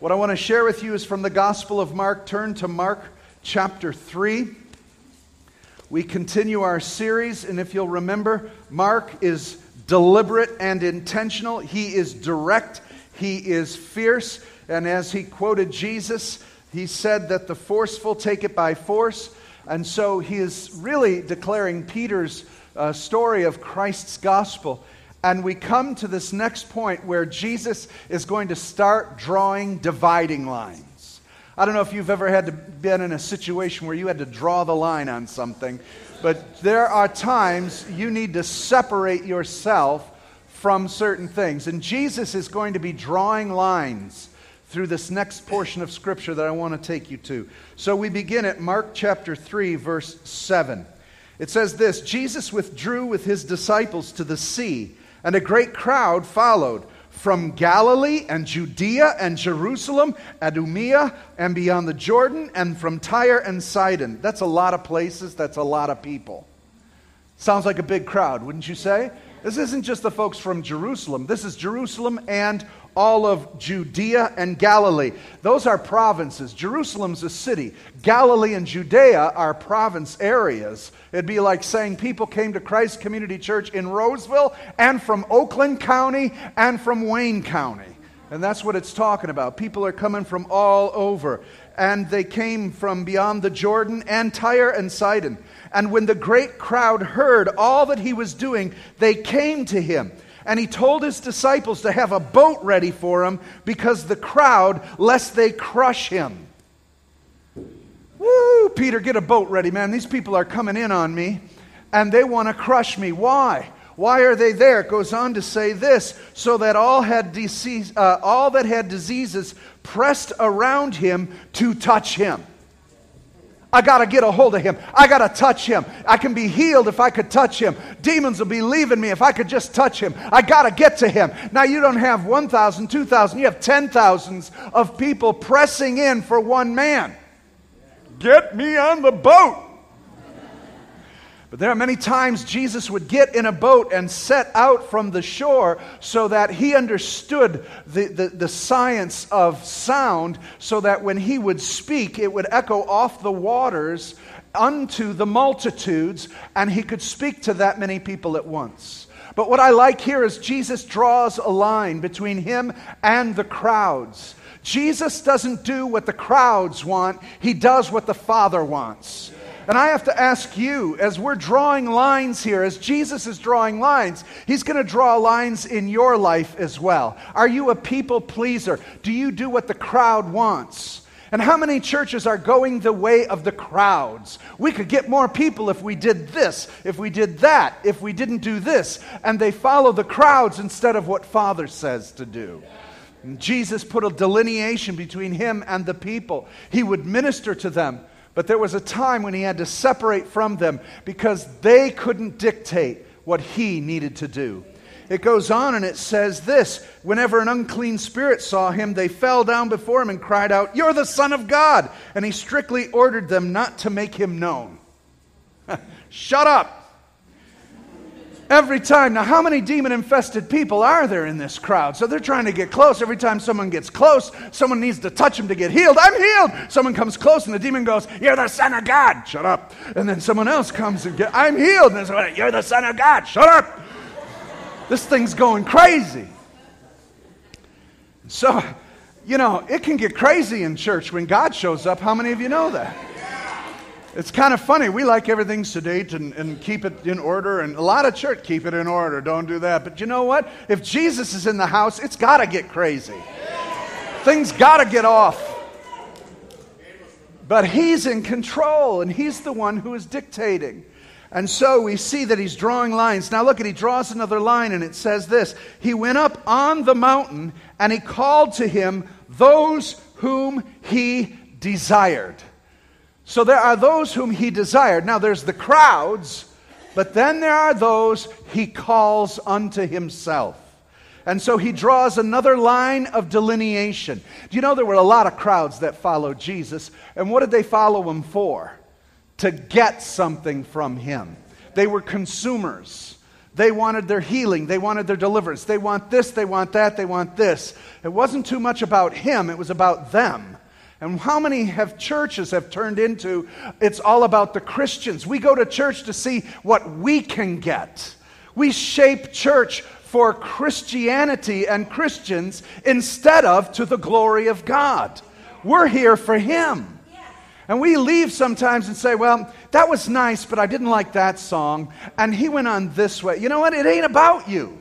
What I want to share with you is from the Gospel of Mark. Turn to Mark chapter 3. We continue our series, and if you'll remember, Mark is deliberate and intentional. He is direct, he is fierce, and as he quoted Jesus, he said that the forceful take it by force. And so he is really declaring Peter's uh, story of Christ's gospel. And we come to this next point where Jesus is going to start drawing dividing lines. I don't know if you've ever had to been in a situation where you had to draw the line on something, but there are times you need to separate yourself from certain things. And Jesus is going to be drawing lines through this next portion of Scripture that I want to take you to. So we begin at Mark chapter 3, verse 7. It says this Jesus withdrew with his disciples to the sea and a great crowd followed from Galilee and Judea and Jerusalem, Idumea and beyond the Jordan, and from Tyre and Sidon. That's a lot of places, that's a lot of people. Sounds like a big crowd, wouldn't you say? This isn't just the folks from Jerusalem. This is Jerusalem and all of Judea and Galilee. Those are provinces. Jerusalem's a city. Galilee and Judea are province areas. It'd be like saying people came to Christ Community Church in Roseville and from Oakland County and from Wayne County. And that's what it's talking about. People are coming from all over. And they came from beyond the Jordan and Tyre and Sidon. And when the great crowd heard all that he was doing, they came to him and he told his disciples to have a boat ready for him because the crowd, lest they crush him. Woo, Peter, get a boat ready, man. These people are coming in on me and they want to crush me. Why? Why are they there? It goes on to say this so that all, had disease, uh, all that had diseases pressed around him to touch him. I got to get a hold of him. I got to touch him. I can be healed if I could touch him. Demons will be leaving me if I could just touch him. I got to get to him. Now, you don't have 1,000, 2,000, you have 10,000s of people pressing in for one man. Get me on the boat. But there are many times Jesus would get in a boat and set out from the shore so that he understood the, the, the, science of sound, so that when he would speak, it would echo off the waters unto the multitudes, and he could speak to that many people at once. But what I like here is Jesus draws a line between him and the crowds. Jesus doesn't do what the crowds want, he does what the Father wants. And I have to ask you, as we're drawing lines here, as Jesus is drawing lines, He's going to draw lines in your life as well. Are you a people pleaser? Do you do what the crowd wants? And how many churches are going the way of the crowds? We could get more people if we did this, if we did that, if we didn't do this. And they follow the crowds instead of what Father says to do. And Jesus put a delineation between him and the people. He would minister to them. But there was a time when he had to separate from them because they couldn't dictate what he needed to do. It goes on and it says this Whenever an unclean spirit saw him, they fell down before him and cried out, You're the Son of God! And he strictly ordered them not to make him known. Shut up! Every time. Now, how many demon infested people are there in this crowd? So they're trying to get close. Every time someone gets close, someone needs to touch them to get healed. I'm healed. Someone comes close and the demon goes, You're the Son of God. Shut up. And then someone else comes and get, I'm healed. And You're the Son of God. Shut up. This thing's going crazy. So, you know, it can get crazy in church when God shows up. How many of you know that? It's kind of funny. We like everything sedate and, and keep it in order, and a lot of church keep it in order. Don't do that. But you know what? If Jesus is in the house, it's got to get crazy. Things got to get off. But he's in control, and he's the one who is dictating. And so we see that he's drawing lines. Now look at, he draws another line, and it says this He went up on the mountain, and he called to him those whom he desired. So there are those whom he desired. Now there's the crowds, but then there are those he calls unto himself. And so he draws another line of delineation. Do you know there were a lot of crowds that followed Jesus? And what did they follow him for? To get something from him. They were consumers. They wanted their healing. They wanted their deliverance. They want this, they want that, they want this. It wasn't too much about him, it was about them. And how many have churches have turned into it's all about the Christians? We go to church to see what we can get. We shape church for Christianity and Christians instead of to the glory of God. We're here for Him. And we leave sometimes and say, well, that was nice, but I didn't like that song. And he went on this way. You know what? It ain't about you.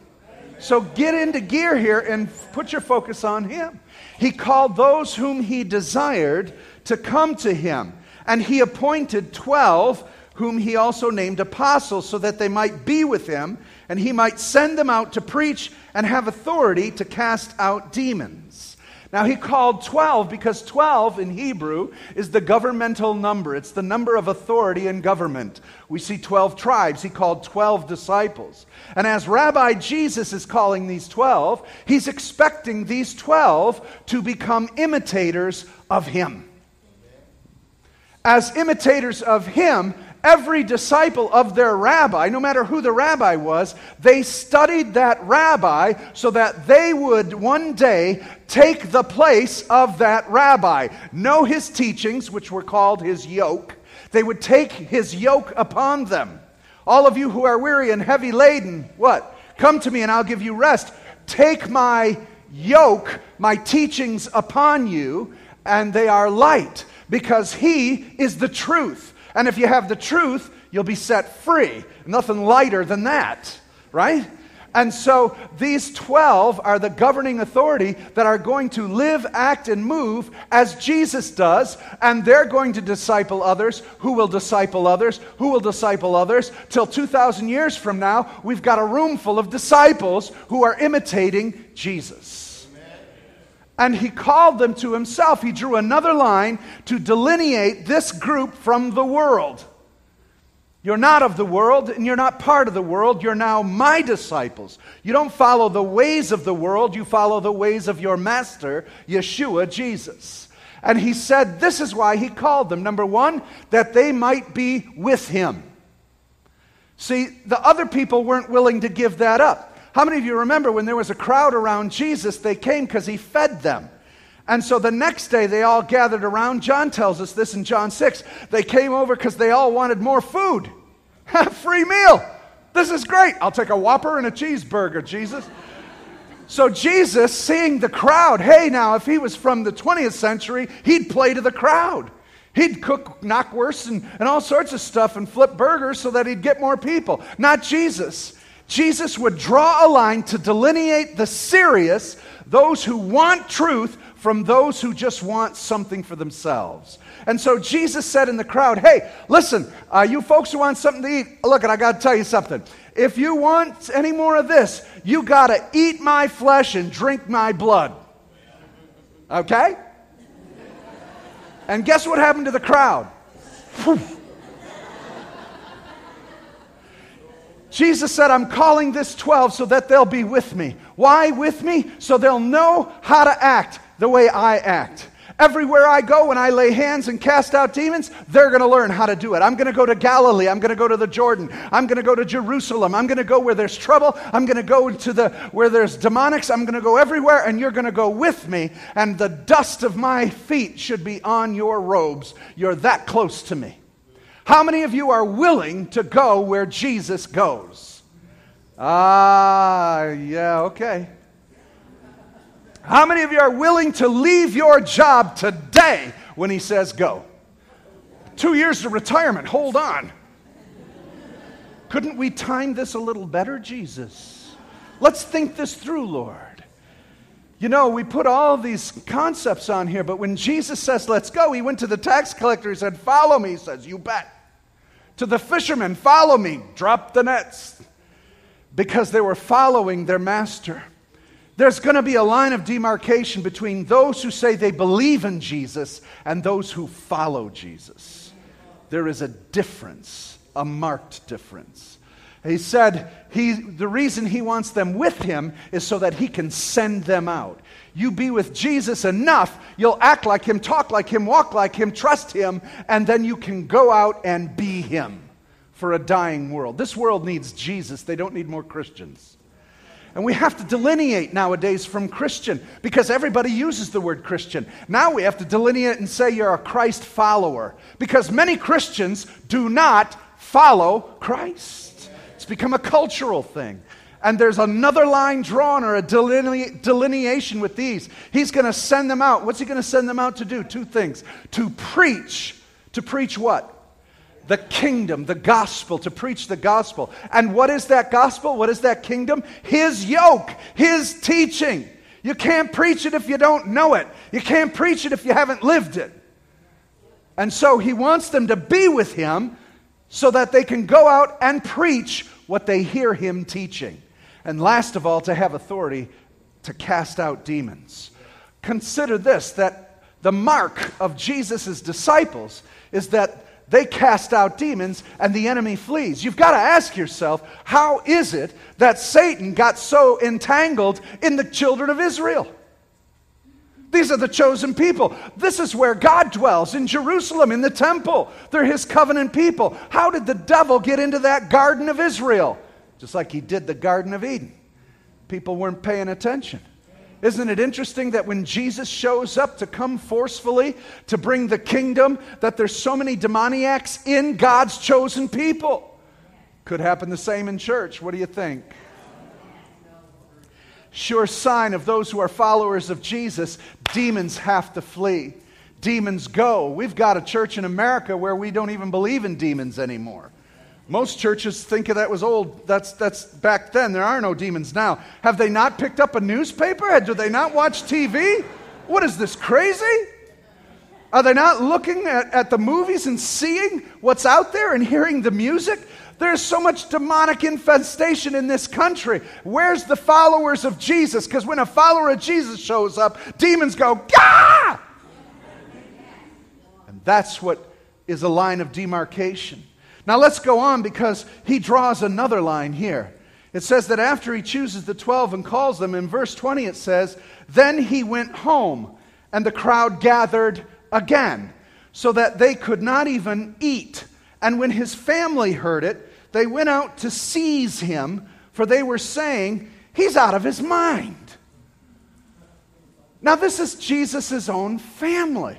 So get into gear here and put your focus on him. He called those whom he desired to come to him. And he appointed 12 whom he also named apostles so that they might be with him and he might send them out to preach and have authority to cast out demons. Now, he called 12 because 12 in Hebrew is the governmental number. It's the number of authority in government. We see 12 tribes. He called 12 disciples. And as Rabbi Jesus is calling these 12, he's expecting these 12 to become imitators of him. As imitators of him, every disciple of their rabbi, no matter who the rabbi was, they studied that rabbi so that they would one day take the place of that rabbi, know his teachings, which were called his yoke. They would take his yoke upon them. All of you who are weary and heavy laden, what? Come to me and I'll give you rest. Take my yoke, my teachings upon you, and they are light because he is the truth. And if you have the truth, you'll be set free. Nothing lighter than that, right? And so these 12 are the governing authority that are going to live, act, and move as Jesus does. And they're going to disciple others who will disciple others who will disciple others. Till 2,000 years from now, we've got a room full of disciples who are imitating Jesus and he called them to himself. He drew another line to delineate this group from the world. You're not of the world, and you're not part of the world. You're now my disciples. You don't follow the ways of the world, you follow the ways of your master, Yeshua, Jesus. And he said this is why he called them. Number one, that they might be with him. See, the other people weren't willing to give that up. How many of you remember when there was a crowd around Jesus, they came because he fed them? And so the next day they all gathered around. John tells us this in John 6. They came over because they all wanted more food. Free meal. This is great. I'll take a Whopper and a cheeseburger, Jesus. So Jesus, seeing the crowd, hey, now, if he was from the 20th century, he'd play to the crowd. He'd cook knockwursts and, and all sorts of stuff and flip burgers so that he'd get more people. Not Jesus. Jesus would draw a line to delineate the serious, those who want truth, from those who just want something for themselves. And so Jesus said in the crowd, Hey, listen, uh, you folks who want something to eat, look, and I got to tell you something. If you want any more of this, you got to eat my flesh and drink my blood. Okay? And guess what happened to the crowd? Jesus said, I'm calling this 12 so that they'll be with me. Why with me? So they'll know how to act the way I act. Everywhere I go, when I lay hands and cast out demons, they're going to learn how to do it. I'm going to go to Galilee. I'm going to go to the Jordan. I'm going to go to Jerusalem. I'm going to go where there's trouble. I'm going to go to the where there's demonics. I'm going to go everywhere, and you're going to go with me. And the dust of my feet should be on your robes. You're that close to me. How many of you are willing to go where Jesus goes? Ah, yeah, okay. How many of you are willing to leave your job today when he says go? Two years to retirement, hold on. Couldn't we time this a little better, Jesus? Let's think this through, Lord. You know, we put all these concepts on here, but when Jesus says, let's go, he went to the tax collector, he said, follow me. He says, you bet to the fishermen, Follow me, drop the nets, because they were following their master. There's going to be a line of demarcation between those who say they believe in Jesus and those who follow Jesus. There is a difference, a marked difference. He said he, the reason he wants them with him is so that he can send them out. You be with Jesus enough, you'll act like him, talk like him, walk like him, trust him, and then you can go out and be him for a dying world. This world needs Jesus, they don't need more Christians. And we have to delineate nowadays from Christian because everybody uses the word Christian. Now we have to delineate and say you're a Christ follower because many Christians do not follow Christ. Become a cultural thing. And there's another line drawn or a deline- delineation with these. He's going to send them out. What's he going to send them out to do? Two things. To preach. To preach what? the kingdom, the gospel, to preach the gospel. And what is that gospel? What is that kingdom? His yoke, His teaching. You can't preach it if you don't know it, you can't preach it if you haven't lived it. And so He wants them to be with Him so that they can go out and preach what they hear Him teaching. And last of all, to have authority to cast out demons. Consider this that the mark of Jesus' disciples is that they cast out demons and the enemy flees. You've got to ask yourself, how is it that Satan got so entangled in the children of Israel? These are the chosen people. This is where God dwells in Jerusalem, in the temple. They're his covenant people. How did the devil get into that garden of Israel? Just like he did the Garden of Eden. People weren't paying attention. Isn't it interesting that when Jesus shows up to come forcefully to bring the kingdom, that there's so many demoniacs in God's chosen people? Could happen the same in church. What do you think? Sure sign of those who are followers of Jesus, demons have to flee. Demons go. We've got a church in America where we don't even believe in demons anymore. Most churches think of that was old. That's, that's back then. There are no demons now. Have they not picked up a newspaper? Do they not watch TV? What is this, crazy? Are they not looking at, at the movies and seeing what's out there and hearing the music? There's so much demonic infestation in this country. Where's the followers of Jesus? Because when a follower of Jesus shows up, demons go, Gah! And that's what is a line of demarcation. Now let's go on because he draws another line here. It says that after he chooses the 12 and calls them, in verse 20 it says, Then he went home, and the crowd gathered again, so that they could not even eat. And when his family heard it, they went out to seize him, for they were saying, He's out of his mind. Now, this is Jesus' own family.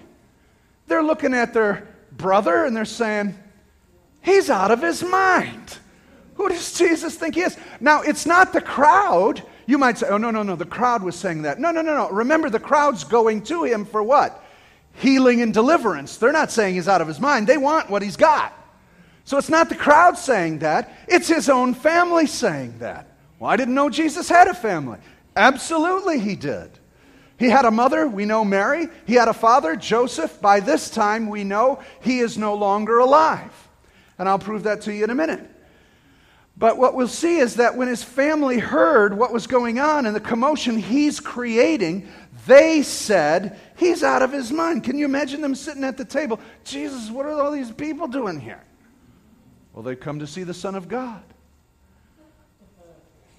They're looking at their brother and they're saying, He's out of his mind. Who does Jesus think he is? Now, it's not the crowd. You might say, oh, no, no, no, the crowd was saying that. No, no, no, no. Remember, the crowd's going to him for what? Healing and deliverance. They're not saying he's out of his mind, they want what he's got. So it's not the crowd saying that, it's his own family saying that. Well, I didn't know Jesus had a family. Absolutely, he did. He had a mother, we know Mary. He had a father, Joseph. By this time, we know he is no longer alive. And I'll prove that to you in a minute. But what we'll see is that when his family heard what was going on and the commotion he's creating, they said, He's out of his mind. Can you imagine them sitting at the table? Jesus, what are all these people doing here? Well, they come to see the Son of God.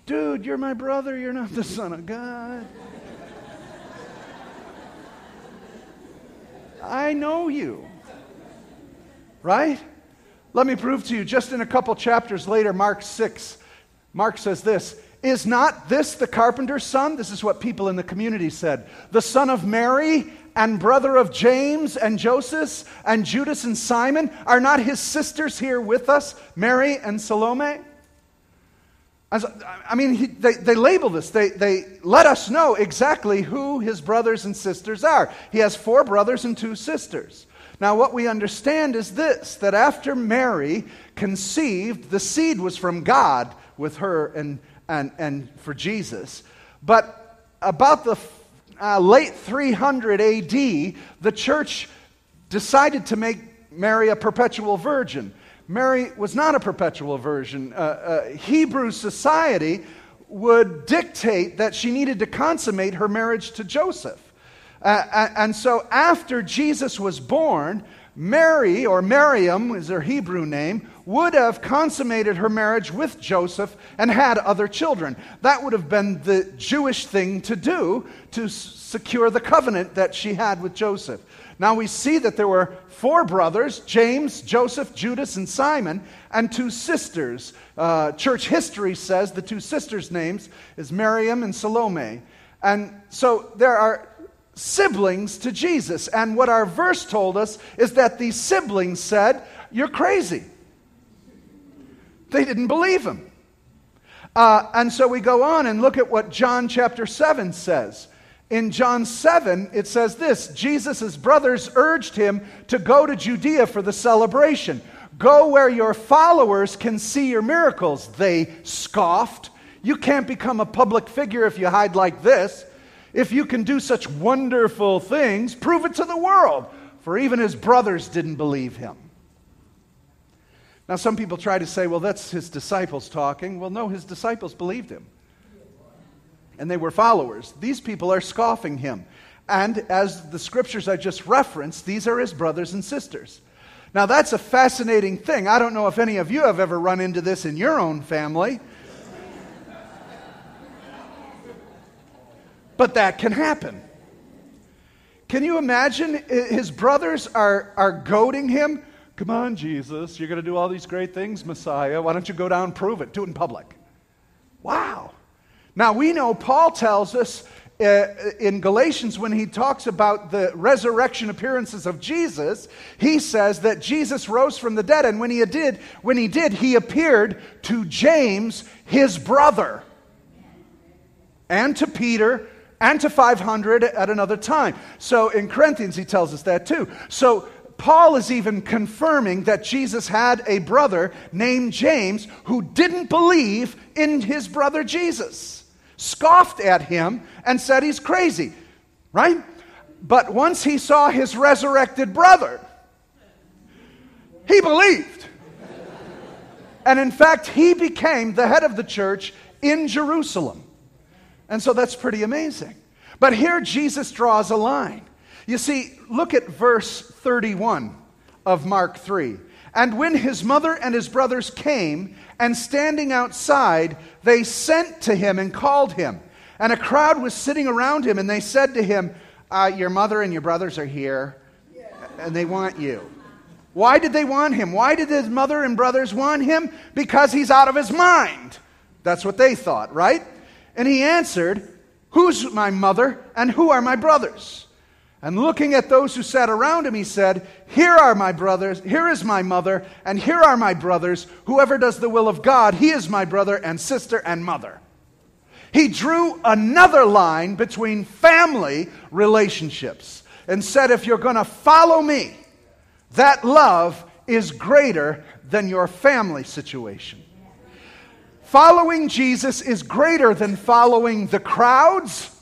Dude, you're my brother. You're not the Son of God. I know you. Right? Let me prove to you, just in a couple chapters later, Mark 6, Mark says this Is not this the carpenter's son? This is what people in the community said. The son of Mary and brother of James and Joseph and Judas and Simon? Are not his sisters here with us, Mary and Salome? I mean, he, they, they label this. They, they let us know exactly who his brothers and sisters are. He has four brothers and two sisters. Now, what we understand is this that after Mary conceived, the seed was from God with her and, and, and for Jesus. But about the uh, late 300 AD, the church decided to make Mary a perpetual virgin. Mary was not a perpetual virgin. Uh, uh, Hebrew society would dictate that she needed to consummate her marriage to Joseph. Uh, and so after Jesus was born, Mary, or Miriam is her Hebrew name, would have consummated her marriage with Joseph and had other children. That would have been the Jewish thing to do to secure the covenant that she had with Joseph. Now we see that there were four brothers James, Joseph, Judas, and Simon, and two sisters. Uh, church history says the two sisters' names is Miriam and Salome. And so there are siblings to Jesus. And what our verse told us is that these siblings said, You're crazy. They didn't believe him. Uh, and so we go on and look at what John chapter 7 says. In John 7, it says this Jesus' brothers urged him to go to Judea for the celebration. Go where your followers can see your miracles, they scoffed. You can't become a public figure if you hide like this. If you can do such wonderful things, prove it to the world. For even his brothers didn't believe him. Now, some people try to say, well, that's his disciples talking. Well, no, his disciples believed him. And they were followers. These people are scoffing him. And as the scriptures I just referenced, these are his brothers and sisters. Now, that's a fascinating thing. I don't know if any of you have ever run into this in your own family. But that can happen. Can you imagine? His brothers are, are goading him. Come on, Jesus, you're going to do all these great things, Messiah. Why don't you go down and prove it? Do it in public. Wow. Now, we know Paul tells us uh, in Galatians when he talks about the resurrection appearances of Jesus, he says that Jesus rose from the dead, and when he did, when he did, he appeared to James, his brother, and to Peter, and to 500 at another time. So in Corinthians, he tells us that too. So Paul is even confirming that Jesus had a brother named James who didn't believe in his brother Jesus, scoffed at him, and said he's crazy, right? But once he saw his resurrected brother, he believed. And in fact, he became the head of the church in Jerusalem. And so that's pretty amazing. But here Jesus draws a line. You see, look at verse 31 of Mark 3. And when his mother and his brothers came, and standing outside, they sent to him and called him. And a crowd was sitting around him, and they said to him, uh, Your mother and your brothers are here, and they want you. Why did they want him? Why did his mother and brothers want him? Because he's out of his mind. That's what they thought, right? And he answered, Who's my mother and who are my brothers? And looking at those who sat around him, he said, Here are my brothers, here is my mother, and here are my brothers. Whoever does the will of God, he is my brother and sister and mother. He drew another line between family relationships and said, If you're going to follow me, that love is greater than your family situation. Following Jesus is greater than following the crowds,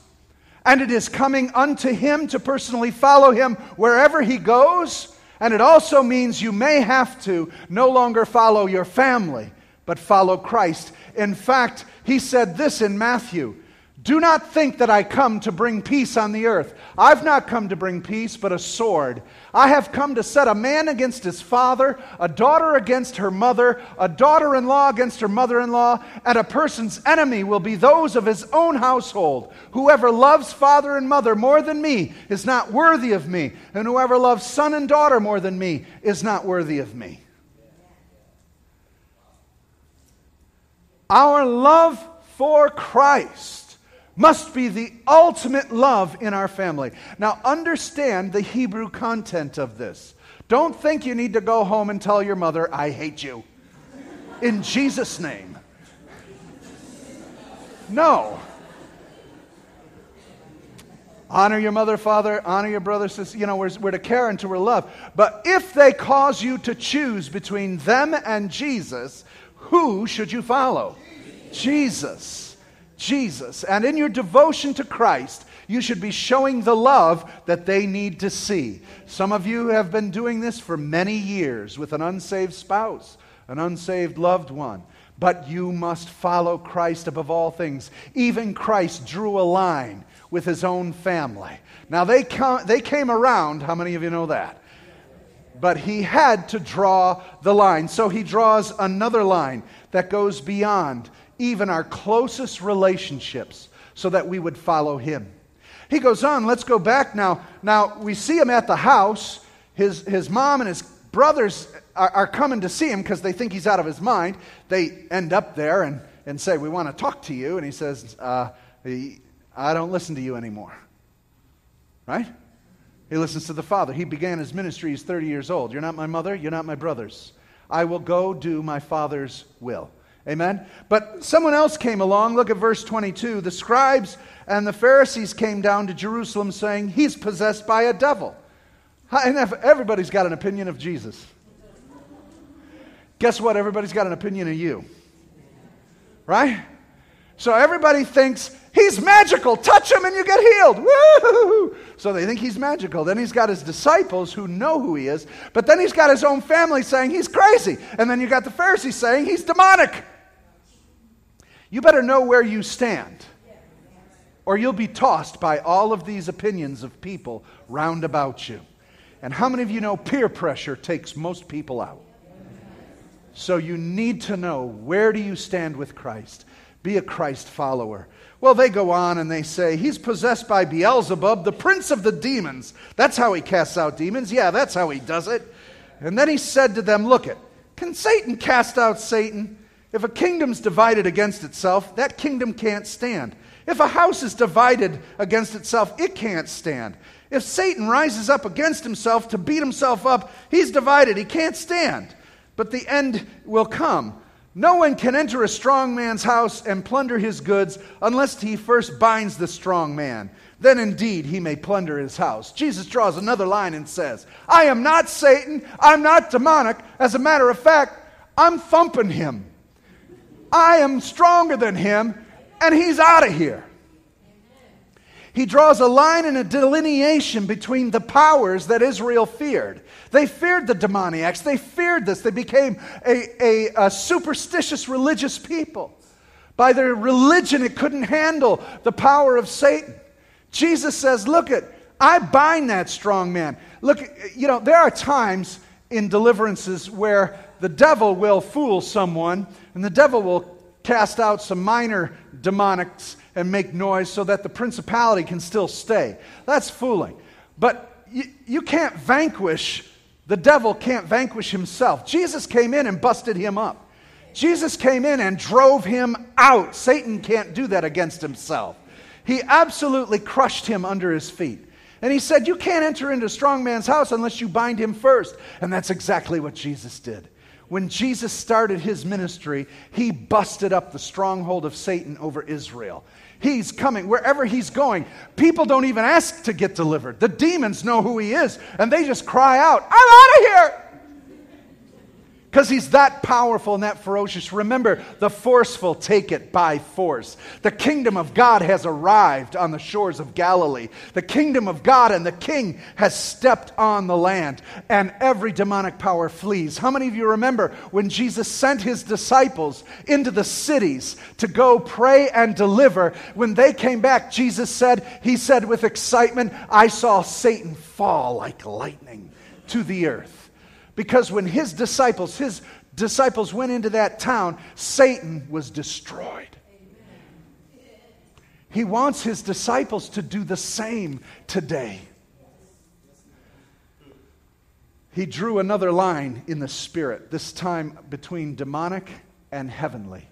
and it is coming unto him to personally follow him wherever he goes. And it also means you may have to no longer follow your family, but follow Christ. In fact, he said this in Matthew do not think that I come to bring peace on the earth. I've not come to bring peace, but a sword. I have come to set a man against his father, a daughter against her mother, a daughter in law against her mother in law, and a person's enemy will be those of his own household. Whoever loves father and mother more than me is not worthy of me, and whoever loves son and daughter more than me is not worthy of me. Our love for Christ must be the ultimate love in our family. Now, understand the Hebrew content of this. Don't think you need to go home and tell your mother, I hate you. In Jesus' name. No. Honor your mother, father, honor your brother, sister. You know, we're, we're to care and to love. But if they cause you to choose between them and Jesus, who should you follow? Jesus. Jesus. And in your devotion to Christ, you should be showing the love that they need to see. Some of you have been doing this for many years with an unsaved spouse, an unsaved loved one. But you must follow Christ above all things. Even Christ drew a line with his own family. Now, they, come, they came around. How many of you know that? but he had to draw the line. So he draws another line that goes beyond even our closest relationships so that we would follow him. He goes on, let's go back now. Now, we see him at the house. His, his mom and his brothers are, are coming to see him because they think he's out of his mind. They end up there and, and say, We want to talk to you. And he says, uh, I don't listen to you anymore. Right? He listens to the Father. He began his ministry, he's 30 years old. You're not my mother, you're not my brothers. I will go do my Father's will. Amen? But someone else came along. Look at verse 22. The scribes and the Pharisees came down to Jerusalem saying, He's possessed by a devil. And everybody's got an opinion of Jesus. Guess what? Everybody's got an opinion of you. Right? So everybody thinks he's magical. Touch him and you get healed. Woo! So they think he's magical. Then he's got his disciples who know who he is, but then he's got his own family saying he's crazy. And then you got the Pharisees saying he's demonic. You better know where you stand, or you'll be tossed by all of these opinions of people round about you. And how many of you know peer pressure takes most people out? So you need to know where do you stand with Christ? Be a Christ follower. Well, they go on and they say, He's possessed by Beelzebub, the prince of the demons. That's how he casts out demons. Yeah, that's how he does it. And then he said to them, Look it, can Satan cast out Satan? If a kingdom's divided against itself, that kingdom can't stand. If a house is divided against itself, it can't stand. If Satan rises up against himself to beat himself up, he's divided. He can't stand. But the end will come. No one can enter a strong man's house and plunder his goods unless he first binds the strong man. Then indeed he may plunder his house. Jesus draws another line and says, I am not Satan. I'm not demonic. As a matter of fact, I'm thumping him. I am stronger than him, and he's out of here. He draws a line and a delineation between the powers that Israel feared. They feared the demoniacs. They feared this. They became a, a, a, superstitious religious people. By their religion, it couldn't handle the power of Satan. Jesus says, Look at, I bind that strong man. Look, you know, there are times in deliverances where the devil will fool someone and the devil will cast out some minor demonics and make noise so that the principality can still stay. That's fooling. But you, you can't vanquish the devil can't vanquish himself. Jesus came in and busted him up. Jesus came in and drove him out. Satan can't do that against himself. He absolutely crushed him under his feet. And he said, You can't enter into a strong man's house unless you bind him first. And that's exactly what Jesus did. When Jesus started his ministry, he busted up the stronghold of Satan over Israel. He's coming. Wherever he's going, people don't even ask to get delivered. The demons know who he is, and they just cry out, I'm out of here because he's that powerful and that ferocious. Remember, the forceful take it by force. The kingdom of God has arrived on the shores of Galilee. The kingdom of God and the king has stepped on the land, and every demonic power flees. How many of you remember when Jesus sent his disciples into the cities to go pray and deliver? When they came back, Jesus said, He said with excitement, I saw Satan fall like lightning to the earth. Because when his disciples, his disciples went into that town, Satan was destroyed. He wants his disciples to do the same today. He drew another line in the spirit, this time between demonic and heavenly.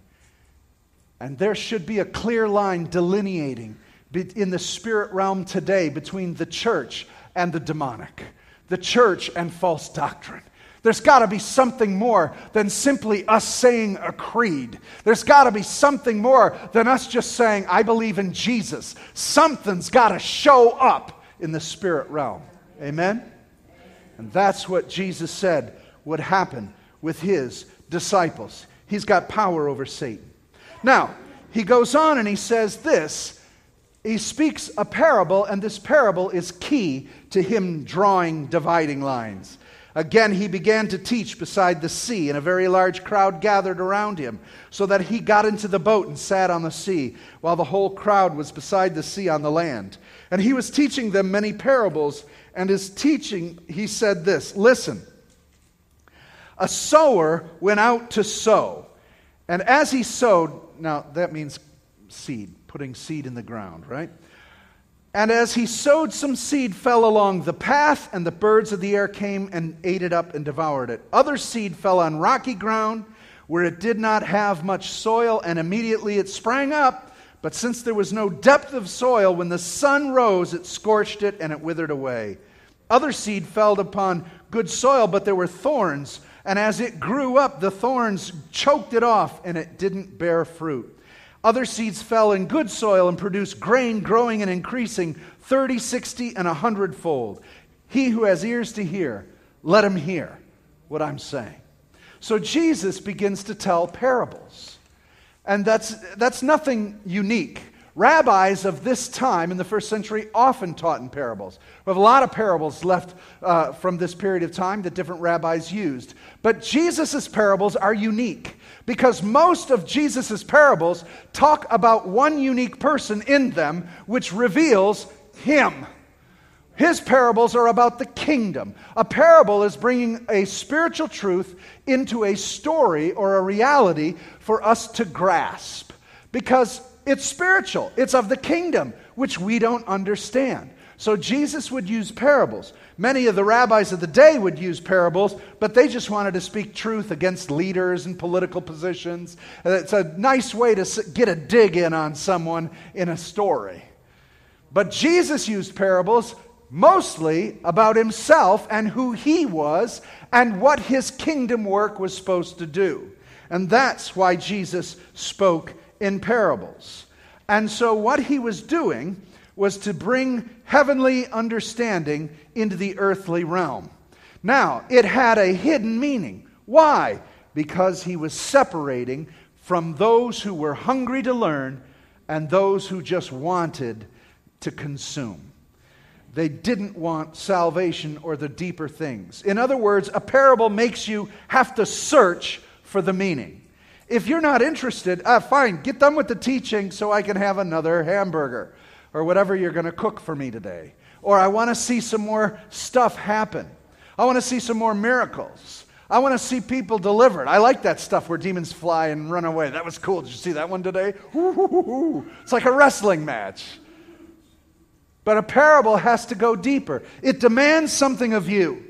And there should be a clear line delineating in the spirit realm today between the church and the demonic the church and false doctrine. There's got to be something more than simply us saying a creed. There's got to be something more than us just saying, I believe in Jesus. Something's got to show up in the spirit realm. Amen? And that's what Jesus said would happen with his disciples. He's got power over Satan. Now, he goes on and he says this he speaks a parable, and this parable is key to him drawing dividing lines. Again, he began to teach beside the sea, and a very large crowd gathered around him, so that he got into the boat and sat on the sea, while the whole crowd was beside the sea on the land. And he was teaching them many parables, and his teaching, he said this Listen, A sower went out to sow. And as he sowed, now that means seed, putting seed in the ground, right? And as he sowed, some seed fell along the path, and the birds of the air came and ate it up and devoured it. Other seed fell on rocky ground where it did not have much soil, and immediately it sprang up. But since there was no depth of soil, when the sun rose, it scorched it and it withered away. Other seed fell upon good soil, but there were thorns. And as it grew up, the thorns choked it off, and it didn't bear fruit. Other seeds fell in good soil and produced grain growing and increasing 30, 60, and a hundredfold. He who has ears to hear, let him hear what I'm saying. So Jesus begins to tell parables. And that's, that's nothing unique. Rabbis of this time in the first century often taught in parables. We have a lot of parables left uh, from this period of time that different rabbis used. But Jesus' parables are unique because most of Jesus' parables talk about one unique person in them, which reveals him. His parables are about the kingdom. A parable is bringing a spiritual truth into a story or a reality for us to grasp because it's spiritual, it's of the kingdom, which we don't understand. So Jesus would use parables. Many of the rabbis of the day would use parables, but they just wanted to speak truth against leaders and political positions. It's a nice way to get a dig in on someone in a story. But Jesus used parables mostly about himself and who he was and what his kingdom work was supposed to do. And that's why Jesus spoke in parables. And so, what he was doing was to bring heavenly understanding into the earthly realm. Now, it had a hidden meaning. Why? Because he was separating from those who were hungry to learn and those who just wanted to consume. They didn't want salvation or the deeper things. In other words, a parable makes you have to search for the meaning. If you're not interested, uh, fine, get done with the teaching so I can have another hamburger or whatever you're going to cook for me today. Or I want to see some more stuff happen. I want to see some more miracles. I want to see people delivered. I like that stuff where demons fly and run away. That was cool. Did you see that one today? It's like a wrestling match. But a parable has to go deeper. It demands something of you.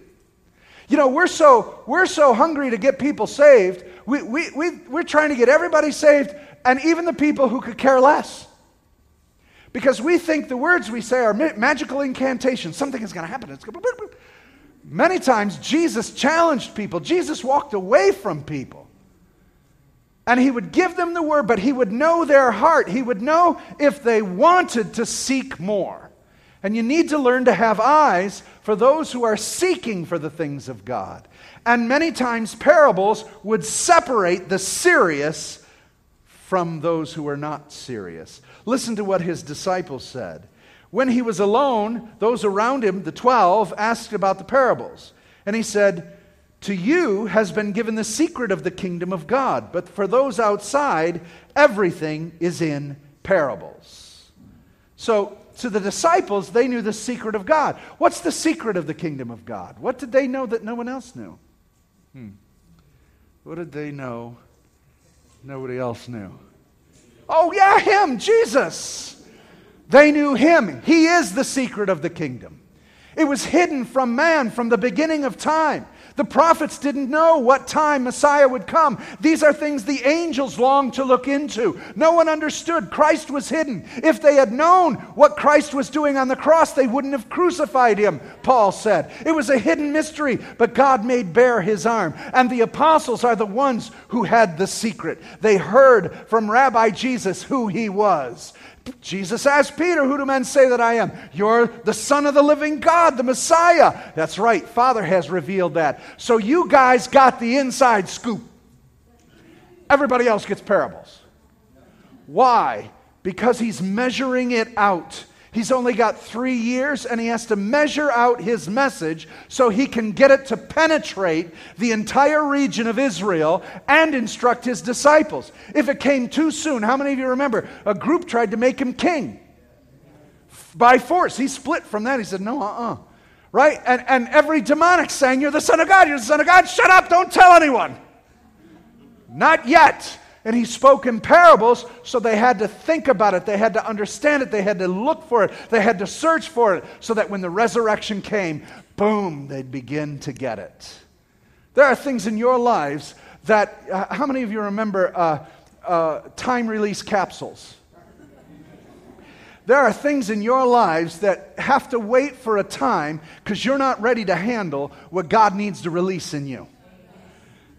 You know, we're so, we're so hungry to get people saved. We, we, we, we're trying to get everybody saved, and even the people who could care less. Because we think the words we say are magical incantations. Something is going to happen. It's to... Many times, Jesus challenged people. Jesus walked away from people. And he would give them the word, but he would know their heart. He would know if they wanted to seek more. And you need to learn to have eyes for those who are seeking for the things of God. And many times, parables would separate the serious from those who are not serious. Listen to what his disciples said. When he was alone, those around him, the twelve, asked about the parables. And he said, To you has been given the secret of the kingdom of God, but for those outside, everything is in parables. So, to the disciples, they knew the secret of God. What's the secret of the kingdom of God? What did they know that no one else knew? Hmm. What did they know nobody else knew? Oh, yeah, him, Jesus. They knew him. He is the secret of the kingdom. It was hidden from man from the beginning of time. The prophets didn't know what time Messiah would come. These are things the angels longed to look into. No one understood. Christ was hidden. If they had known what Christ was doing on the cross, they wouldn't have crucified him, Paul said. It was a hidden mystery, but God made bare his arm. And the apostles are the ones who had the secret. They heard from Rabbi Jesus who he was. Jesus asked Peter, Who do men say that I am? You're the Son of the living God, the Messiah. That's right, Father has revealed that. So you guys got the inside scoop. Everybody else gets parables. Why? Because he's measuring it out. He's only got three years and he has to measure out his message so he can get it to penetrate the entire region of Israel and instruct his disciples. If it came too soon, how many of you remember? A group tried to make him king by force. He split from that. He said, No, uh uh-uh. uh right? And, and every demonic saying, You're the Son of God, you're the Son of God, shut up, don't tell anyone. Not yet. And he spoke in parables, so they had to think about it. They had to understand it. They had to look for it. They had to search for it, so that when the resurrection came, boom, they'd begin to get it. There are things in your lives that, uh, how many of you remember uh, uh, time release capsules? There are things in your lives that have to wait for a time because you're not ready to handle what God needs to release in you.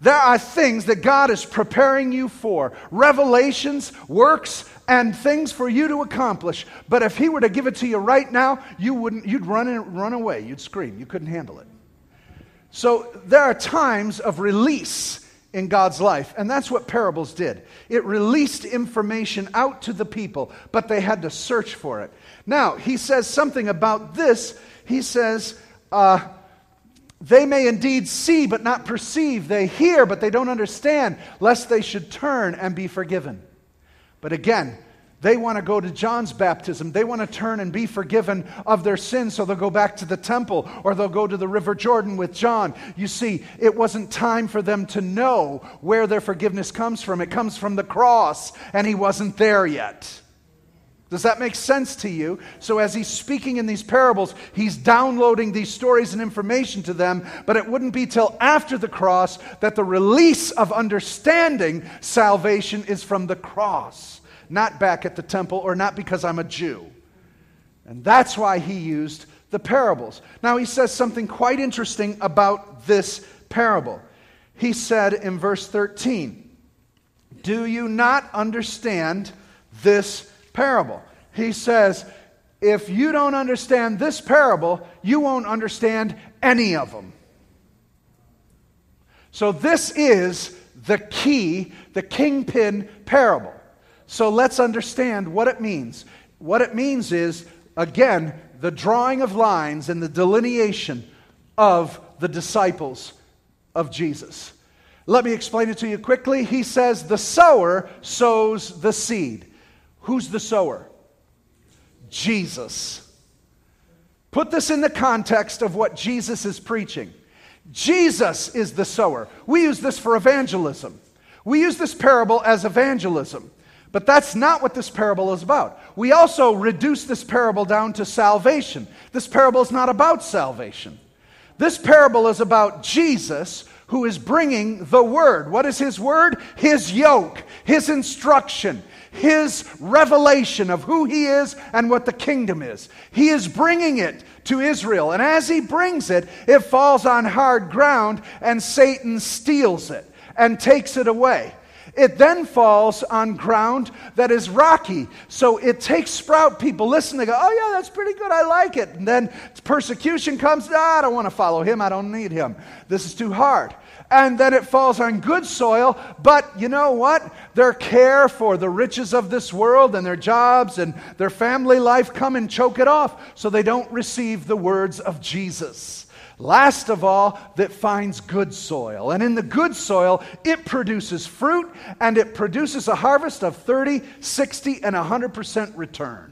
There are things that God is preparing you for revelations, works, and things for you to accomplish. But if He were to give it to you right now, you wouldn't, you'd run, and run away. You'd scream. You couldn't handle it. So there are times of release in God's life. And that's what parables did. It released information out to the people, but they had to search for it. Now, he says something about this. He says, uh, they may indeed see but not perceive. They hear but they don't understand, lest they should turn and be forgiven. But again, they want to go to John's baptism. They want to turn and be forgiven of their sins, so they'll go back to the temple or they'll go to the River Jordan with John. You see, it wasn't time for them to know where their forgiveness comes from. It comes from the cross, and he wasn't there yet. Does that make sense to you? So, as he's speaking in these parables, he's downloading these stories and information to them, but it wouldn't be till after the cross that the release of understanding salvation is from the cross not back at the temple or not because I'm a Jew. And that's why he used the parables. Now, he says something quite interesting about this parable. He said in verse 13, Do you not understand this parable? He says, If you don't understand this parable, you won't understand any of them. So, this is the key, the kingpin parable. So let's understand what it means. What it means is, again, the drawing of lines and the delineation of the disciples of Jesus. Let me explain it to you quickly. He says, The sower sows the seed. Who's the sower? Jesus. Put this in the context of what Jesus is preaching. Jesus is the sower. We use this for evangelism. We use this parable as evangelism. But that's not what this parable is about. We also reduce this parable down to salvation. This parable is not about salvation. This parable is about Jesus who is bringing the word. What is his word? His yoke, his instruction, his revelation of who he is and what the kingdom is. He is bringing it to Israel. And as he brings it, it falls on hard ground and Satan steals it and takes it away. It then falls on ground that is rocky. So it takes sprout people listen, they go, oh, yeah, that's pretty good. I like it. And then persecution comes, ah, I don't want to follow him. I don't need him. This is too hard. And then it falls on good soil, but you know what? Their care for the riches of this world and their jobs and their family life come and choke it off so they don't receive the words of Jesus. Last of all, that finds good soil. And in the good soil, it produces fruit and it produces a harvest of 30, 60, and 100% return.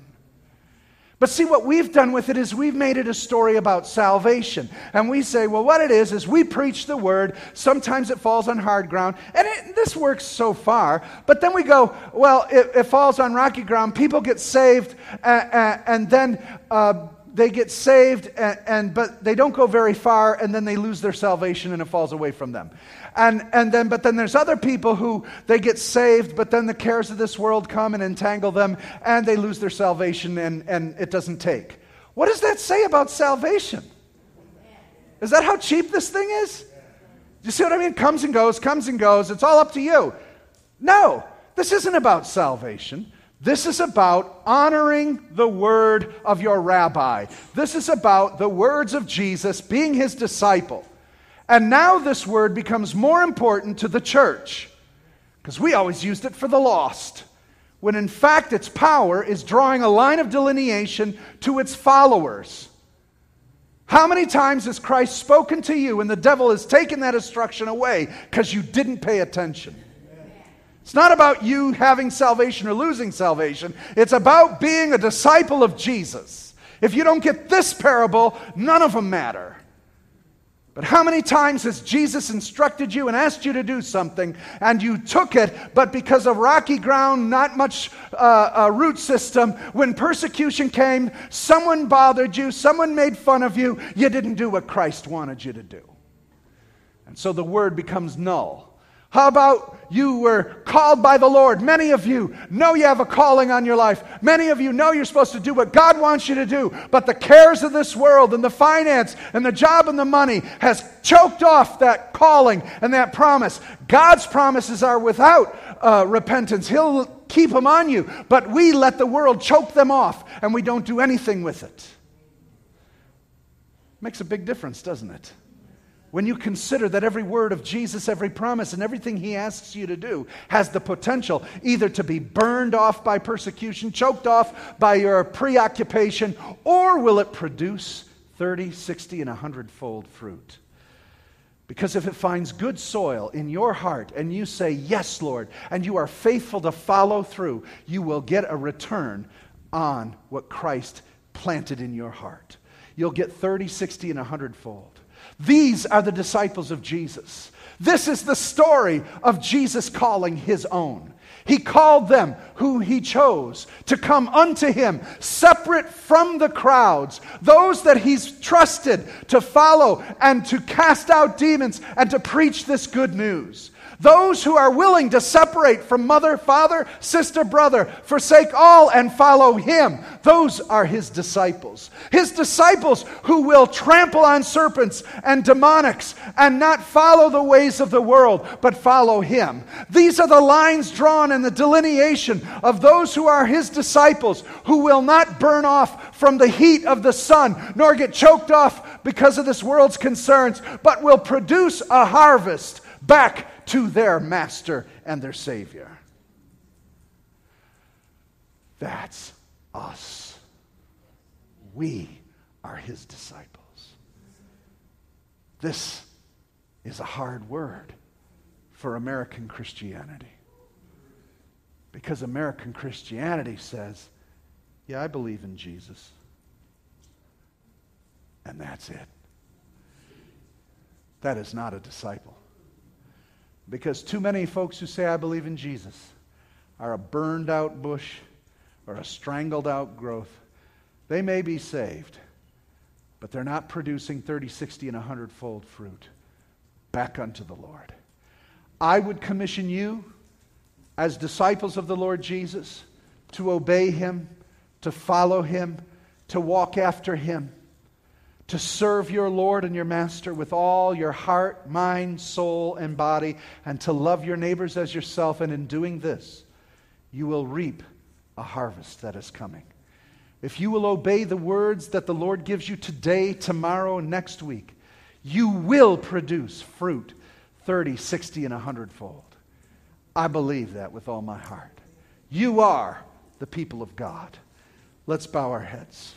But see, what we've done with it is we've made it a story about salvation. And we say, well, what it is, is we preach the word. Sometimes it falls on hard ground. And it, this works so far. But then we go, well, it, it falls on rocky ground. People get saved. Uh, and then. Uh, they get saved and, and, but they don't go very far and then they lose their salvation and it falls away from them. And, and then but then there's other people who they get saved but then the cares of this world come and entangle them and they lose their salvation and, and it doesn't take. What does that say about salvation? Is that how cheap this thing is? You see what i mean? Comes and goes comes and goes. It's all up to you. No this isn't about salvation this is about honoring the word of your rabbi. This is about the words of Jesus being his disciple. And now this word becomes more important to the church because we always used it for the lost, when in fact its power is drawing a line of delineation to its followers. How many times has Christ spoken to you and the devil has taken that instruction away because you didn't pay attention? It's not about you having salvation or losing salvation. It's about being a disciple of Jesus. If you don't get this parable, none of them matter. But how many times has Jesus instructed you and asked you to do something and you took it, but because of rocky ground, not much uh, root system, when persecution came, someone bothered you, someone made fun of you, you didn't do what Christ wanted you to do. And so the word becomes null. How about you were called by the Lord? Many of you know you have a calling on your life. Many of you know you're supposed to do what God wants you to do, but the cares of this world and the finance and the job and the money has choked off that calling and that promise. God's promises are without uh, repentance, He'll keep them on you, but we let the world choke them off and we don't do anything with it. Makes a big difference, doesn't it? When you consider that every word of Jesus, every promise, and everything he asks you to do has the potential either to be burned off by persecution, choked off by your preoccupation, or will it produce 30, 60, and 100 fold fruit? Because if it finds good soil in your heart and you say, Yes, Lord, and you are faithful to follow through, you will get a return on what Christ planted in your heart. You'll get 30, 60, and 100 fold. These are the disciples of Jesus. This is the story of Jesus calling his own. He called them who he chose to come unto him, separate from the crowds, those that he's trusted to follow and to cast out demons and to preach this good news. Those who are willing to separate from mother, father, sister, brother, forsake all and follow him, those are his disciples. His disciples who will trample on serpents and demonics and not follow the ways of the world, but follow him. These are the lines drawn and the delineation of those who are his disciples who will not burn off from the heat of the sun nor get choked off because of this world's concerns, but will produce a harvest back to their master and their Savior. That's us. We are his disciples. This is a hard word for American Christianity. Because American Christianity says, yeah, I believe in Jesus. And that's it. That is not a disciple. Because too many folks who say, I believe in Jesus, are a burned out bush or a strangled out growth. They may be saved, but they're not producing 30, 60, and 100 fold fruit back unto the Lord. I would commission you as disciples of the Lord Jesus to obey him, to follow him, to walk after him to serve your Lord and your Master with all your heart, mind, soul, and body, and to love your neighbors as yourself. And in doing this, you will reap a harvest that is coming. If you will obey the words that the Lord gives you today, tomorrow, next week, you will produce fruit 30, 60, and 100 fold. I believe that with all my heart. You are the people of God. Let's bow our heads.